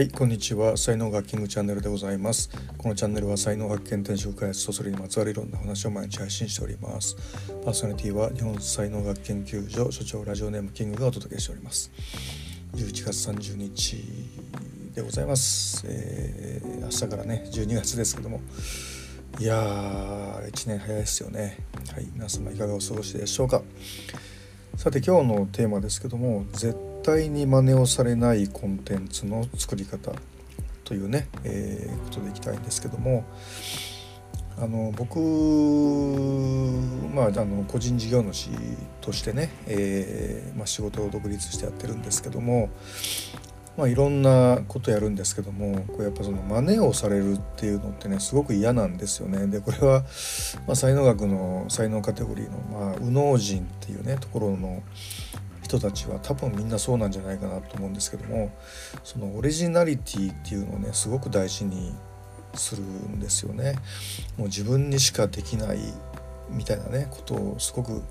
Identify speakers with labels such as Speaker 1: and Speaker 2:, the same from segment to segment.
Speaker 1: はい、こんにちは。才能学キングチャンネルでございます。このチャンネルは才能発見転職開発とそれにまつわるいろんな話を毎日配信しております。パーソナリティは日本才能学研究所所長ラジオネームキングがお届けしております。11月30日でございます。えー、明日からね、12月ですけども。いやー、1年早いですよね。はい、皆様いかがお過ごしでしょうか。さて今日のテーマですけども絶対に真似をされないコンテンツの作り方というね、えー、ことでいきたいんですけどもあの僕、まあ、あの個人事業主としてね、えーまあ、仕事を独立してやってるんですけどもまあ、いろんなことやるんですけどもこれやっぱその真似をされるっていうのってねすごく嫌なんですよね。でこれは、まあ、才能学の才能カテゴリーの、まあ、右脳人っていうねところの人たちは多分みんなそうなんじゃないかなと思うんですけどもそのオリジナリティっていうのをねすごく大事にするんですよね。もう自分にしかできないみたいなねことをすごく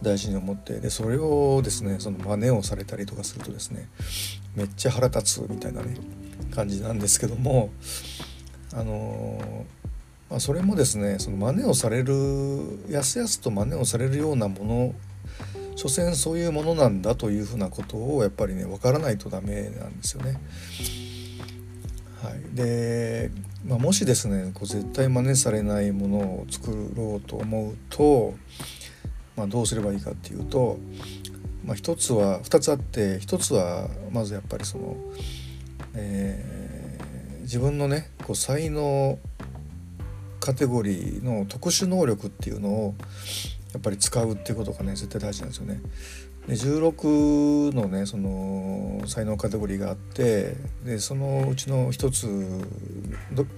Speaker 1: 大事に思ってでそれをですねその真似をされたりとかするとですねめっちゃ腹立つみたいなね感じなんですけどもあのまあ、それもですねその真似をされるやすやすと真似をされるようなもの所詮そういうものなんだというふうなことをやっぱりね分からないとダメなんですよね。はい、で、まあ、もしですねこう絶対真似されないものを作ろうと思うとまあ、どうすればいいかっていうと、まあ、一つは2つあって一つはまずやっぱりその、えー、自分のねこう才能カテゴリーの特殊能力っていうのをやっぱり使うっていうことがね絶対大事なんですよね。で16のねその才能カテゴリーがあってでそのうちの一つ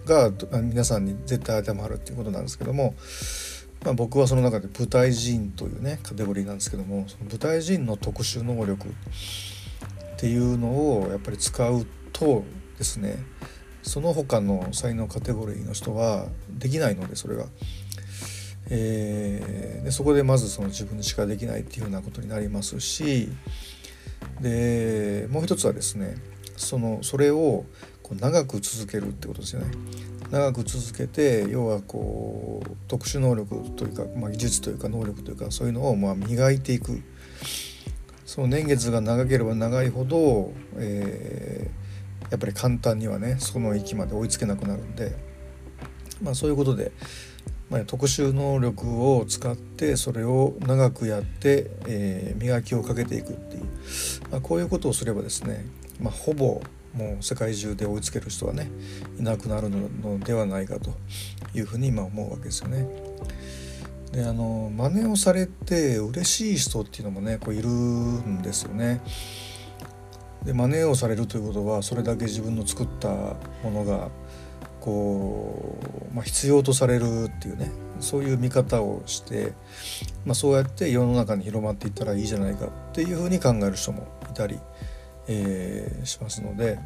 Speaker 1: が皆さんに絶対当てはまるっていうことなんですけどもまあ、僕はその中で舞台人というねカテゴリーなんですけどもその舞台人の特殊能力っていうのをやっぱり使うとですねその他の才能カテゴリーの人はできないのでそれが。えー、でそこでまずその自分にしかできないっていうようなことになりますしでもう一つはですねそのそれをこう長く続けるってことですよね。長く続けて要はこう特殊能力というか、まあ、技術というか能力というかそういうのをまあ磨いていくその年月が長ければ長いほど、えー、やっぱり簡単にはねその域まで追いつけなくなるんで、まあ、そういうことで、まあ、特殊能力を使ってそれを長くやって、えー、磨きをかけていくっていう、まあ、こういうことをすればですね、まあ、ほぼもう世界中で追いつける人はねいなくなるのではないかというふうに今思うわけですよね。であの真似をされて嬉しい人っていうのもねこういるんですよね。で真似をされるということはそれだけ自分の作ったものがこう、まあ、必要とされるっていうねそういう見方をして、まあ、そうやって世の中に広まっていったらいいじゃないかっていうふうに考える人もいたりえー、しますので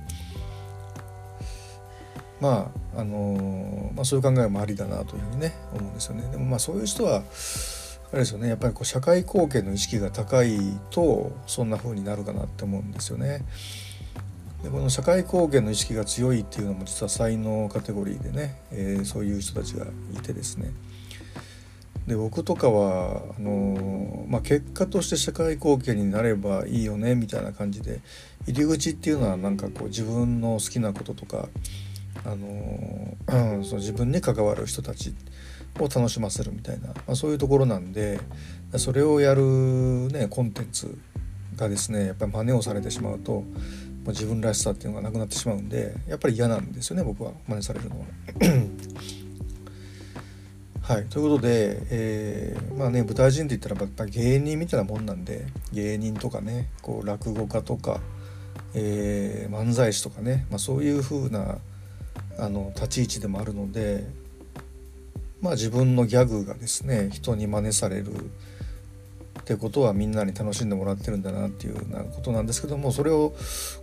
Speaker 1: まああの、まあ、そういう考えもありだなというふうにね思うんですよね。でもまあそういう人はあれですよねやっぱりこう社会貢献の意識が高いとそんな風になるかなって思うんですよね。でこの社会貢献の意識が強いっていうのも実は才能カテゴリーでね、えー、そういう人たちがいてですね。で僕とかはあの、まあ、結果として社会貢献になればいいよねみたいな感じで入り口っていうのはなんかこう自分の好きなこととかあの、うん、その自分に関わる人たちを楽しませるみたいな、まあ、そういうところなんでそれをやる、ね、コンテンツがですねやっぱり真似をされてしまうとま自分らしさっていうのがなくなってしまうんでやっぱり嫌なんですよね僕は真似されるのは。はい、ということで、えー、まあね舞台人って言ったらやっぱ芸人みたいなもんなんで芸人とかねこう落語家とか、えー、漫才師とかね、まあ、そういう風なあの立ち位置でもあるのでまあ自分のギャグがですね人に真似されるってことはみんなに楽しんでもらってるんだなっていうようなことなんですけどもそれを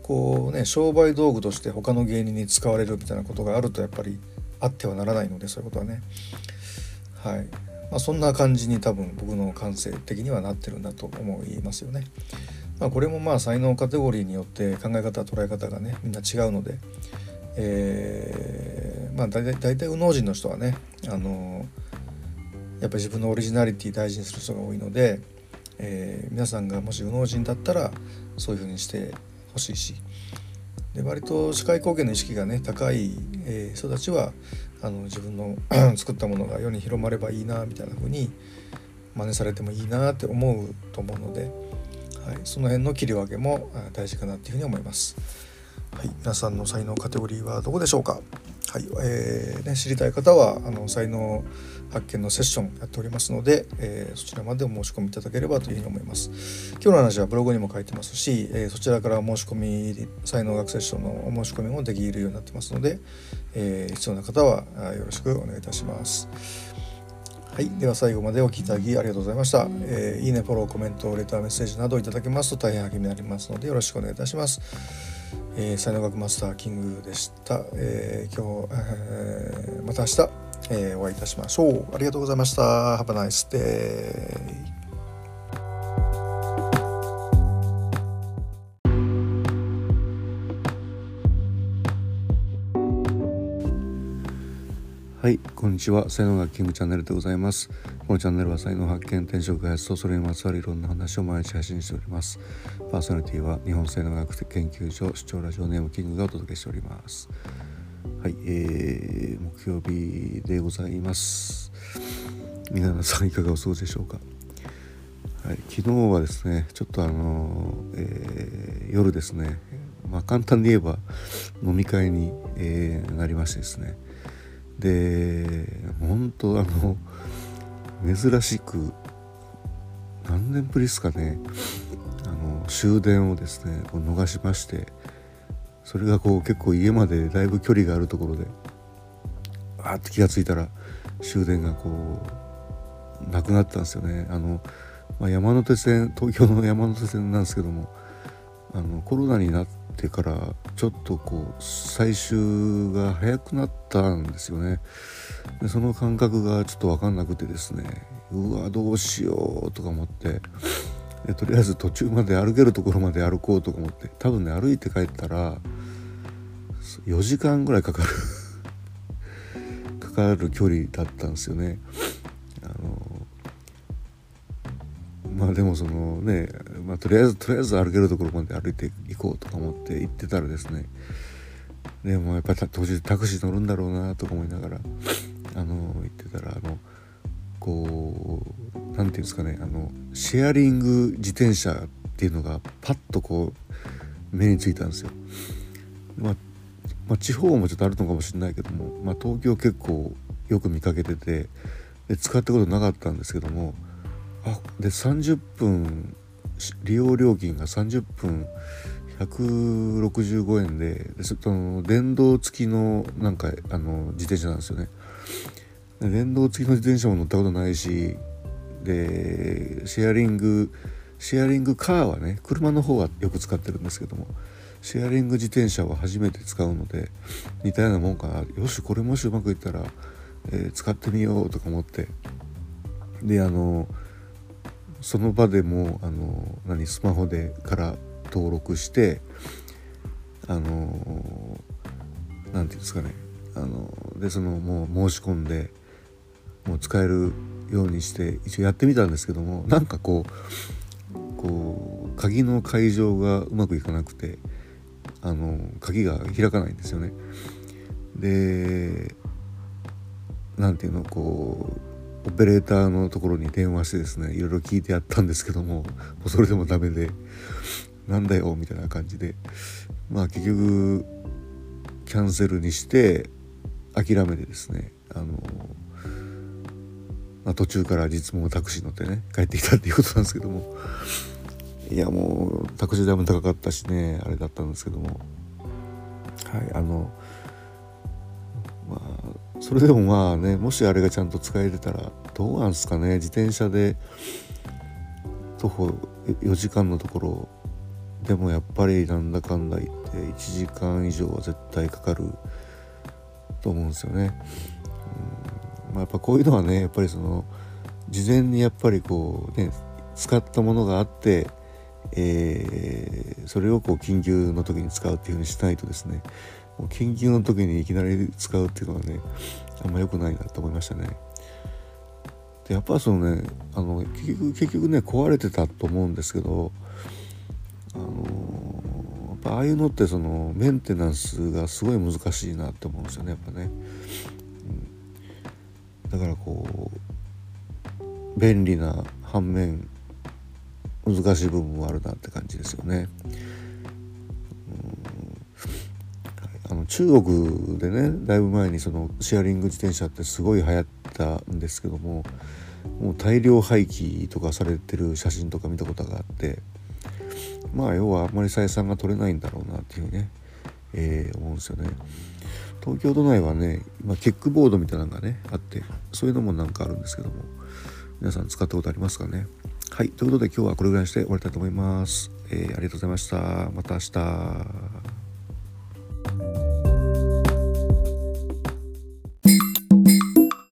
Speaker 1: こうね商売道具として他の芸人に使われるみたいなことがあるとやっぱりあってはならないのでそういうことはね。はいまあ、そんな感じに多分僕の感性的にはなってるんだと思いますよね。まあ、これもまあ才能カテゴリーによって考え方捉え方がねみんな違うので、えー、まあ大体大体右脳人の人はねあのやっぱり自分のオリジナリティ大事にする人が多いので、えー、皆さんがもし右脳人だったらそういうふうにしてほしいしで割と社会貢献の意識がね高い、えー、人たちはあの自分の 作ったものが世に広まればいいなみたいな風に真似されてもいいなって思うと思うので、はい、その辺の切り分けも大事かなっていうふうに思います。はい、皆さんの才能カテゴリーはどこでしょうか？はい、えー、ね、知りたい方はあの才能発見のセッションやっておりますので、えー、そちらまでお申し込みいただければというふうに思います。今日の話はブログにも書いてますし、えー、そちらから申し込み才能学セッションのお申し込みもできるようになってますので、えー、必要な方はよろしくお願いいたします。はい、では最後までお聞きいただきありがとうございました。えー、いいね、フォロー、コメント、レター、メッセージなどいただけますと大変励みになりますのでよろしくお願いいたします。えー、才能学マスターキングでした。えー、今日、えー、また明日、えー、お会いいたしましょう。ありがとうございました。Have a nice day.
Speaker 2: はい、こんにちは。才能学キングチャンネルでございます。このチャンネルは才能発見、転職開発とそれにまつわるいろんな話を毎日配信しております。パーソナリティは日本才能学研究所主張ラジオネームキングがお届けしております。はい、えー、木曜日でございます。皆さんいかがお過ごしでしょうか？はい、昨日はですね、ちょっとあの、えー、夜ですね、まあ簡単に言えば飲み会に、えー、なりましてですね。で本当あの珍しく何年ぶりですかね。あの終電をですねこう逃しましてそれがこう結構家までだいぶ距離があるところであって気が付いたら終電がこうなくなったんですよね。あの、まあ、山手線東京の山手線なんですけどもあのコロナになっててからちょっとこう最終が早くなったんですよね。でその感覚がちょっと分かんなくてですねうわどうしようとか思ってでとりあえず途中まで歩けるところまで歩こうとか思って多分ね歩いて帰ったら4時間ぐらいかかる かかる距離だったんですよね。まあでもそのね、まあ、とりあえずとりあえず歩けるところまで歩いていこうとか思って行ってたらですねでもやっぱり途中でタクシー乗るんだろうなとか思いながらあの行ってたらあのこう何て言うんですかねあのシェアリング自転車っていうのがパッとこう目についたんですよ。まあ、まあ、地方もちょっとあるのかもしれないけども、まあ、東京結構よく見かけててで使ったことなかったんですけどもあで30分利用料金が30分165円でその電動付きのなんかあの自転車なんですよね。電動付きの自転車も乗ったことないしでシェアリングシェアリングカーはね車の方はよく使ってるんですけどもシェアリング自転車は初めて使うので似たようなもんかな。よしこれもしうまくいったら、えー、使ってみようとか思って。であのその場でもあの何スマホでから登録してあの何て言うんですかねあのでそのもう申し込んでもう使えるようにして一応やってみたんですけどもなんかこうこう鍵の解錠がうまくいかなくてあの鍵が開かないんですよね。で何ていうのこうオペレーターのところに電話してですねいろいろ聞いてやったんですけどもそれでもダメでなんだよみたいな感じで。まあ結局キャンセルにして諦めてですねあの、まあ、途中から実もタクシー乗ってね帰ってきたっていうことなんですけども。いやもうタクシー代も高かったしねあれだったんですけども。はいあのそれでもまあねもしあれがちゃんと使えてたらどうなんすかね自転車で徒歩4時間のところでもやっぱりなんだかんだ言って1時間以上は絶対かかると思うんですよね。うんまあ、やっぱこういうのはねやっぱりその事前にやっぱりこうね使ったものがあってえー、それをこう緊急の時に使うっていうふうにしないとですね緊急の時にいきなり使うっていうのはねあんま良くないなと思いましたね。でやっぱそのねあの結局結局ね壊れてたと思うんですけどあのやっぱああいうのってそのメンテナンスがすごい難しいなって思うんですよねやっぱね。うん、だからこう便利な反面難しい部分もあるなって感じですよね。中国でねだいぶ前にそのシェアリング自転車ってすごい流行ったんですけどももう大量廃棄とかされてる写真とか見たことがあってまあ要はあんまり採算が取れないんだろうなっていうね、えー、思うんですよね。東京都内はね今キックボードみたいなのがねあってそういうのもなんかあるんですけども皆さん使ったことありますかね？はいということで今日はこれぐらいにして終わりたいと思います、えー、ありがとうございました。また明日。